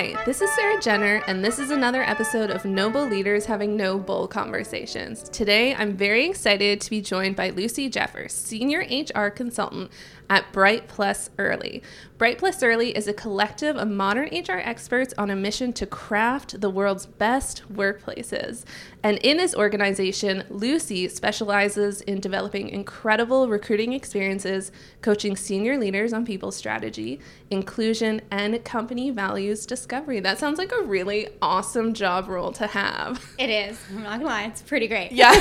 Hi, this is Sarah Jenner, and this is another episode of Noble Leaders Having No Bull Conversations. Today, I'm very excited to be joined by Lucy Jeffers, Senior HR Consultant at Bright Plus Early. Bright Plus Early is a collective of modern HR experts on a mission to craft the world's best workplaces. And in this organization, Lucy specializes in developing incredible recruiting experiences, coaching senior leaders on people strategy, inclusion, and company values discovery. That sounds like a really awesome job role to have. It is. I'm not gonna lie, it's pretty great. Yeah.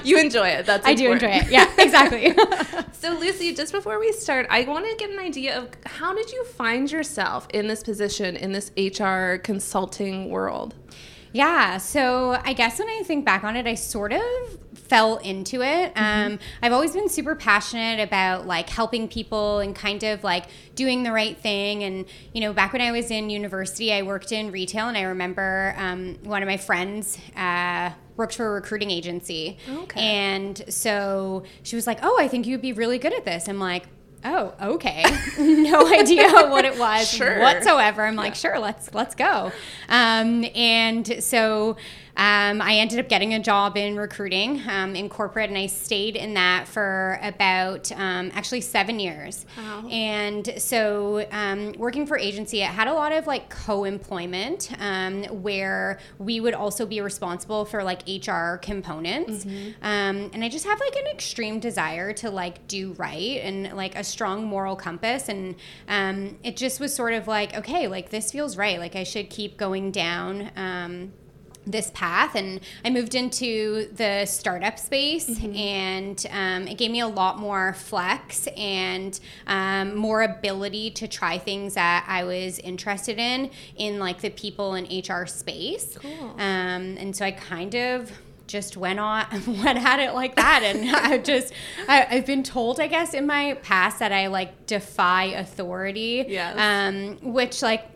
you enjoy it. That's I do enjoy it. Yeah, exactly. so Lucy, just before we start, I want to get an idea of how did you find yourself in this position in this HR consulting world? Yeah, so I guess when I think back on it, I sort of fell into it. Mm-hmm. Um, I've always been super passionate about like helping people and kind of like doing the right thing. And, you know, back when I was in university, I worked in retail, and I remember um, one of my friends, uh, worked for a recruiting agency. Okay. And so she was like, Oh, I think you'd be really good at this. I'm like, oh okay no idea what it was sure. whatsoever i'm like yeah. sure let's let's go um, and so um, I ended up getting a job in recruiting um, in corporate, and I stayed in that for about um, actually seven years. Wow. And so, um, working for agency, it had a lot of like co-employment, um, where we would also be responsible for like HR components. Mm-hmm. Um, and I just have like an extreme desire to like do right and like a strong moral compass, and it just was sort of like, okay, like this feels right. Like I should keep going down this path and i moved into the startup space mm-hmm. and um, it gave me a lot more flex and um, more ability to try things that i was interested in in like the people and hr space cool. um, and so i kind of just went on went at it like that and i just I, have been told i guess in my past that i like defy authority yes. um which like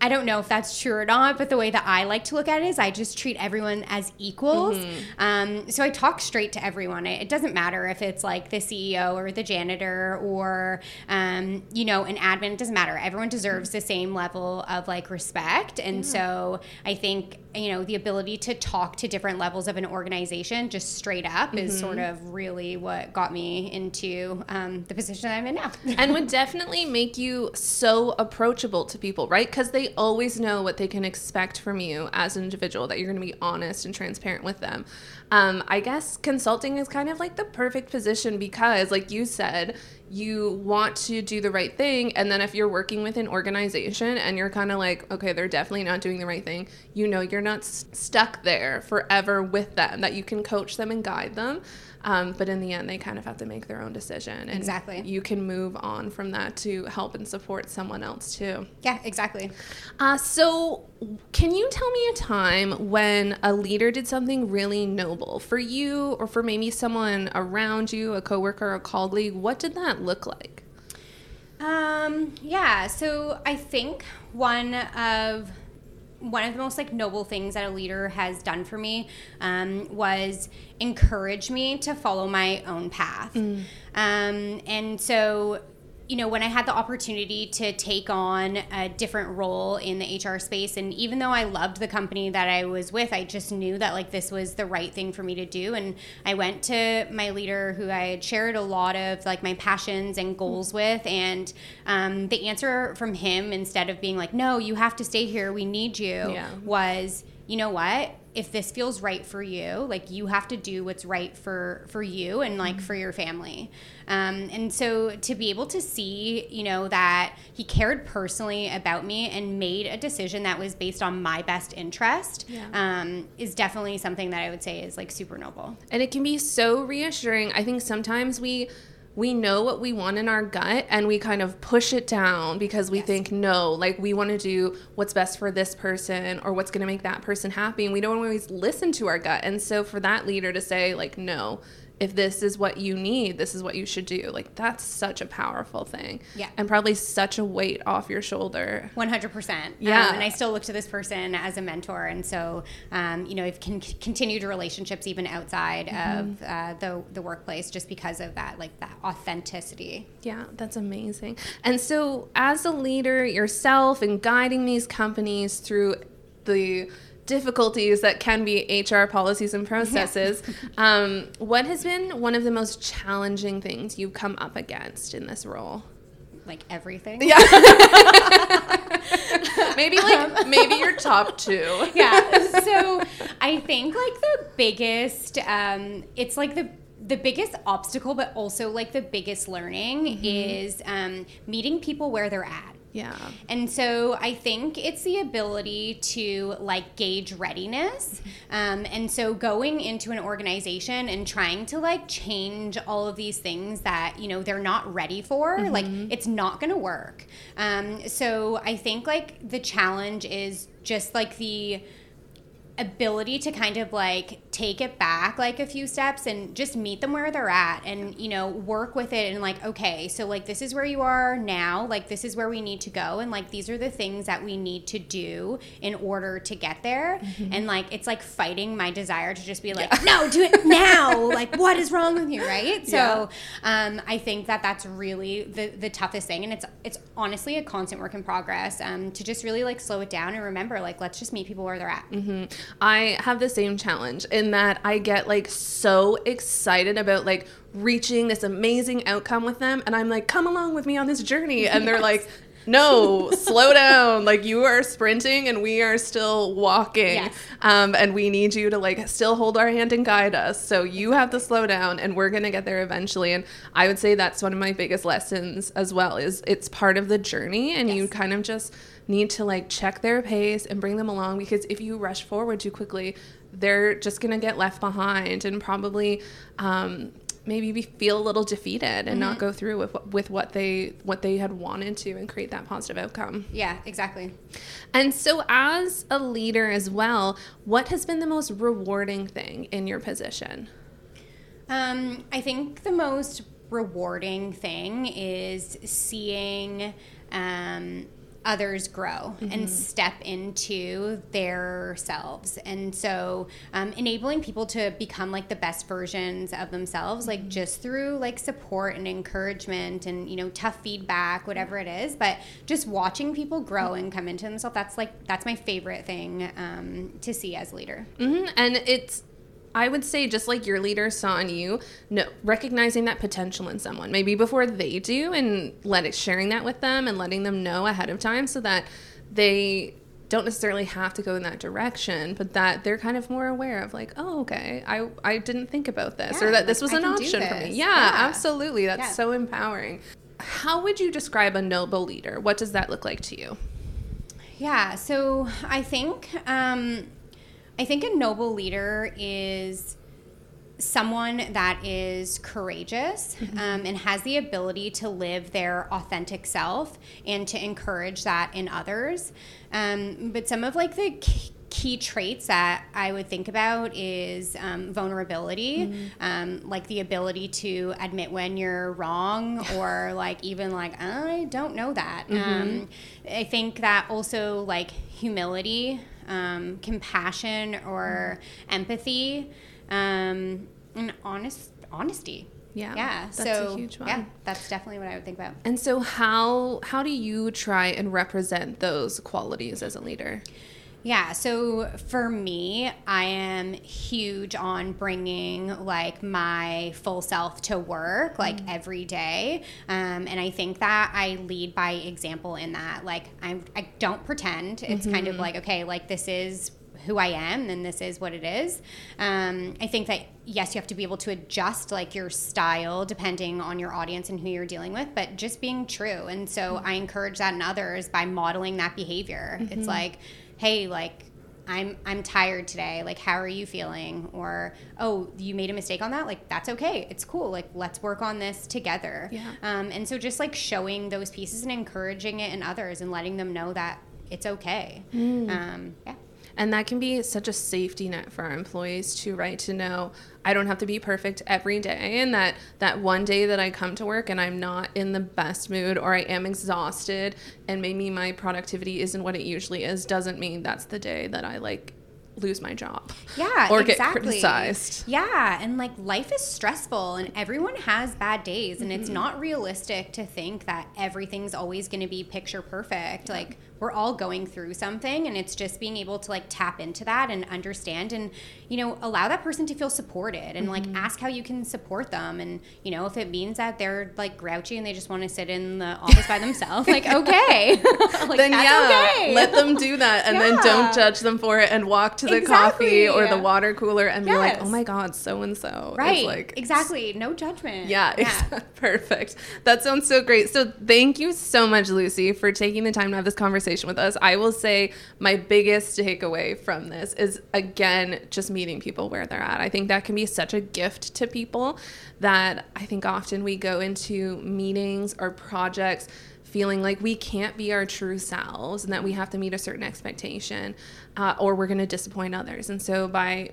I don't know if that's true or not, but the way that I like to look at it is I just treat everyone as equals. Mm-hmm. Um, so I talk straight to everyone. It, it, doesn't matter if it's like the CEO or the janitor or, um, you know, an admin. It doesn't matter. Everyone deserves the same level of like respect. And yeah. so I think, you know, the ability to talk to different levels of an organization just straight up mm-hmm. is sort of really what got me into um, the position I'm in now. and would definitely make you so approachable to people, right? Because they always know what they can expect from you as an individual, that you're going to be honest and transparent with them. Um, I guess consulting is kind of like the perfect position because, like you said, you want to do the right thing. And then if you're working with an organization and you're kind of like, okay, they're definitely not doing the right thing, you know, you're not stuck there forever with them, that you can coach them and guide them. Um, but in the end, they kind of have to make their own decision. And exactly. You can move on from that to help and support someone else too. Yeah, exactly. Uh, so, can you tell me a time when a leader did something really noble for you or for maybe someone around you, a coworker, a colleague? What did that look like? Um, yeah, so I think one of one of the most like noble things that a leader has done for me um, was encourage me to follow my own path. Mm. Um, and so you know, when I had the opportunity to take on a different role in the HR space, and even though I loved the company that I was with, I just knew that like this was the right thing for me to do. And I went to my leader, who I had shared a lot of like my passions and goals with, and um, the answer from him, instead of being like, "No, you have to stay here, we need you," yeah. was, "You know what? If this feels right for you like you have to do what's right for for you and like mm-hmm. for your family um, and so to be able to see you know that he cared personally about me and made a decision that was based on my best interest yeah. um, is definitely something that i would say is like super noble and it can be so reassuring i think sometimes we we know what we want in our gut and we kind of push it down because we yes. think no like we want to do what's best for this person or what's going to make that person happy and we don't always listen to our gut and so for that leader to say like no if this is what you need, this is what you should do. Like that's such a powerful thing. Yeah. And probably such a weight off your shoulder. 100%. Yeah. Um, and I still look to this person as a mentor. And so, um, you know, I've con- continued relationships even outside of uh, the, the workplace just because of that, like that authenticity. Yeah, that's amazing. And so, as a leader yourself and guiding these companies through the difficulties that can be HR policies and processes, um, what has been one of the most challenging things you've come up against in this role? Like everything. Yeah. maybe like maybe your top two. yeah. So I think like the biggest, um, it's like the the biggest obstacle, but also like the biggest learning is um, meeting people where they're at. Yeah. And so I think it's the ability to like gauge readiness. Um, and so going into an organization and trying to like change all of these things that, you know, they're not ready for, like it's not going to work. Um, so I think like the challenge is just like the, ability to kind of like take it back like a few steps and just meet them where they're at and you know work with it and like okay so like this is where you are now like this is where we need to go and like these are the things that we need to do in order to get there. And like it's like fighting my desire to just be like no do it now! Like what is wrong with you? Right? So um, i think that that's really the the toughest thing and it's it's honestly a constant work in progress um, to just really like slow it down and remember like let's just meet people where they're at. I have the same challenge in that I get like so excited about like reaching this amazing outcome with them and I'm like come along with me on this journey. And they're like no slow down. Like you are sprinting and we are still walking Yes. um, and we need you to like still hold our hand and guide us. So you have to slow down and we're gonna get there eventually. And i would say that's one of my biggest lessons as well is it's part of the journey and you kind of just need to like check their pace and bring them along because if you rush forward too quickly they're just gonna get left behind and probably um, maybe be, feel a little defeated and not go through with what- with what they what they had wanted to and create that positive outcome. Yeah exactly. And so, as a leader as well, what has been the most rewarding thing in your position? Um, I think the most rewarding thing is seeing um, others grow and step into their selves. And so um, enabling people to become like the best versions of themselves, like just through like support and encouragement and, you know, tough feedback, whatever it is. But just watching people grow and come into themselves, that's like, that's my favorite thing um, to see as a leader. hmm And it's, I would say, just like your leader saw in you, no, recognizing that potential in someone, maybe before they do, and let it, sharing that with them and letting them know ahead of time so that they don't necessarily have to go in that direction, but that they're kind of more aware of like, oh, okay, I I didn't think about this, Yeah, or that this was I an option for me. Yeah, Yeah. absolutely. That's Yeah. so empowering. How would you describe a noble leader? What does that look like to you? Yeah, so I think um, I think a noble leader is someone that is courageous um, and has the ability to live their authentic self and to encourage that in others. Um, but some of like the key traits that I would think about is um, vulnerability, um, like the ability to admit when you're wrong, or like even like I don't know that. Um, I think that also like humility, um, compassion, or empathy, um, and honest honesty. Yeah, Yeah, that's a so huge one. yeah, that's definitely what I would think about. And so how how do you try and represent those qualities as a leader? Yeah, so for me, I am huge on bringing like my full self to work like every day. Um, and I think that I lead by example in that. Like, I'm, I don't pretend. It's kind of like, okay, like this is who I am and this is what it is. Um, I think that yes, you have to be able to adjust like your style depending on your audience and who you're dealing with, but just being true. And so I encourage that in others by modeling that behavior. It's like, hey, like I'm I'm tired today. Like, how are you feeling? Or, oh, you made a mistake on that. Like, that's okay. It's cool. Like, let's work on this together. Yeah. Um, and so just like showing those pieces and encouraging it in others and letting them know that it's okay. Um, yeah. And that can be such a safety net for our employees too, right? To know I don't have to be perfect every day and that that one day that I come to work and I'm not in the best mood or I am exhausted and maybe my productivity isn't what it usually is doesn't mean that's the day that I like lose my job. Yeah, or exactly. get criticized. Yeah, and like life is stressful and everyone has bad days and Mm-hmm. it's not realistic to think that everything's always going to be picture perfect. Like we're all going through something and it's just being able to like tap into that and understand and you know allow that person to feel supported and Mm-hmm. like ask how you can support them. And you know if it means that they're like grouchy and they just want to sit in the office by themselves like okay. Like then yeah, okay. let them do that, and then don't judge them for it, and walk to the coffee or the water cooler and be like, "Oh my God, so and so." right. like exactly. No judgment. Yeah, exa- perfect. That sounds so great. So, thank you so much, Lucy, for taking the time to have this conversation with us. I will say my biggest takeaway from this is again, just meeting people where they're at. I think that can be such a gift to people that I think often we go into meetings or projects feeling like we can't be our true selves and that we have to meet a certain expectation uh, or we're going to disappoint others. And so, by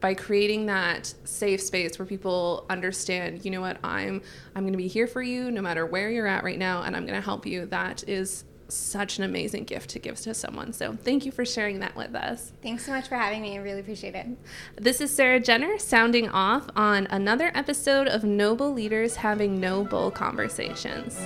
by creating that safe space where people understand you know what i'm i'm going to be here for you no matter where you're at right now and i'm going to help you that is such an amazing gift to give to someone so thank you for sharing that with us Thanks so much for having me. I really appreciate it. this is sarah jenner sounding off on another episode of noble leaders having noble conversations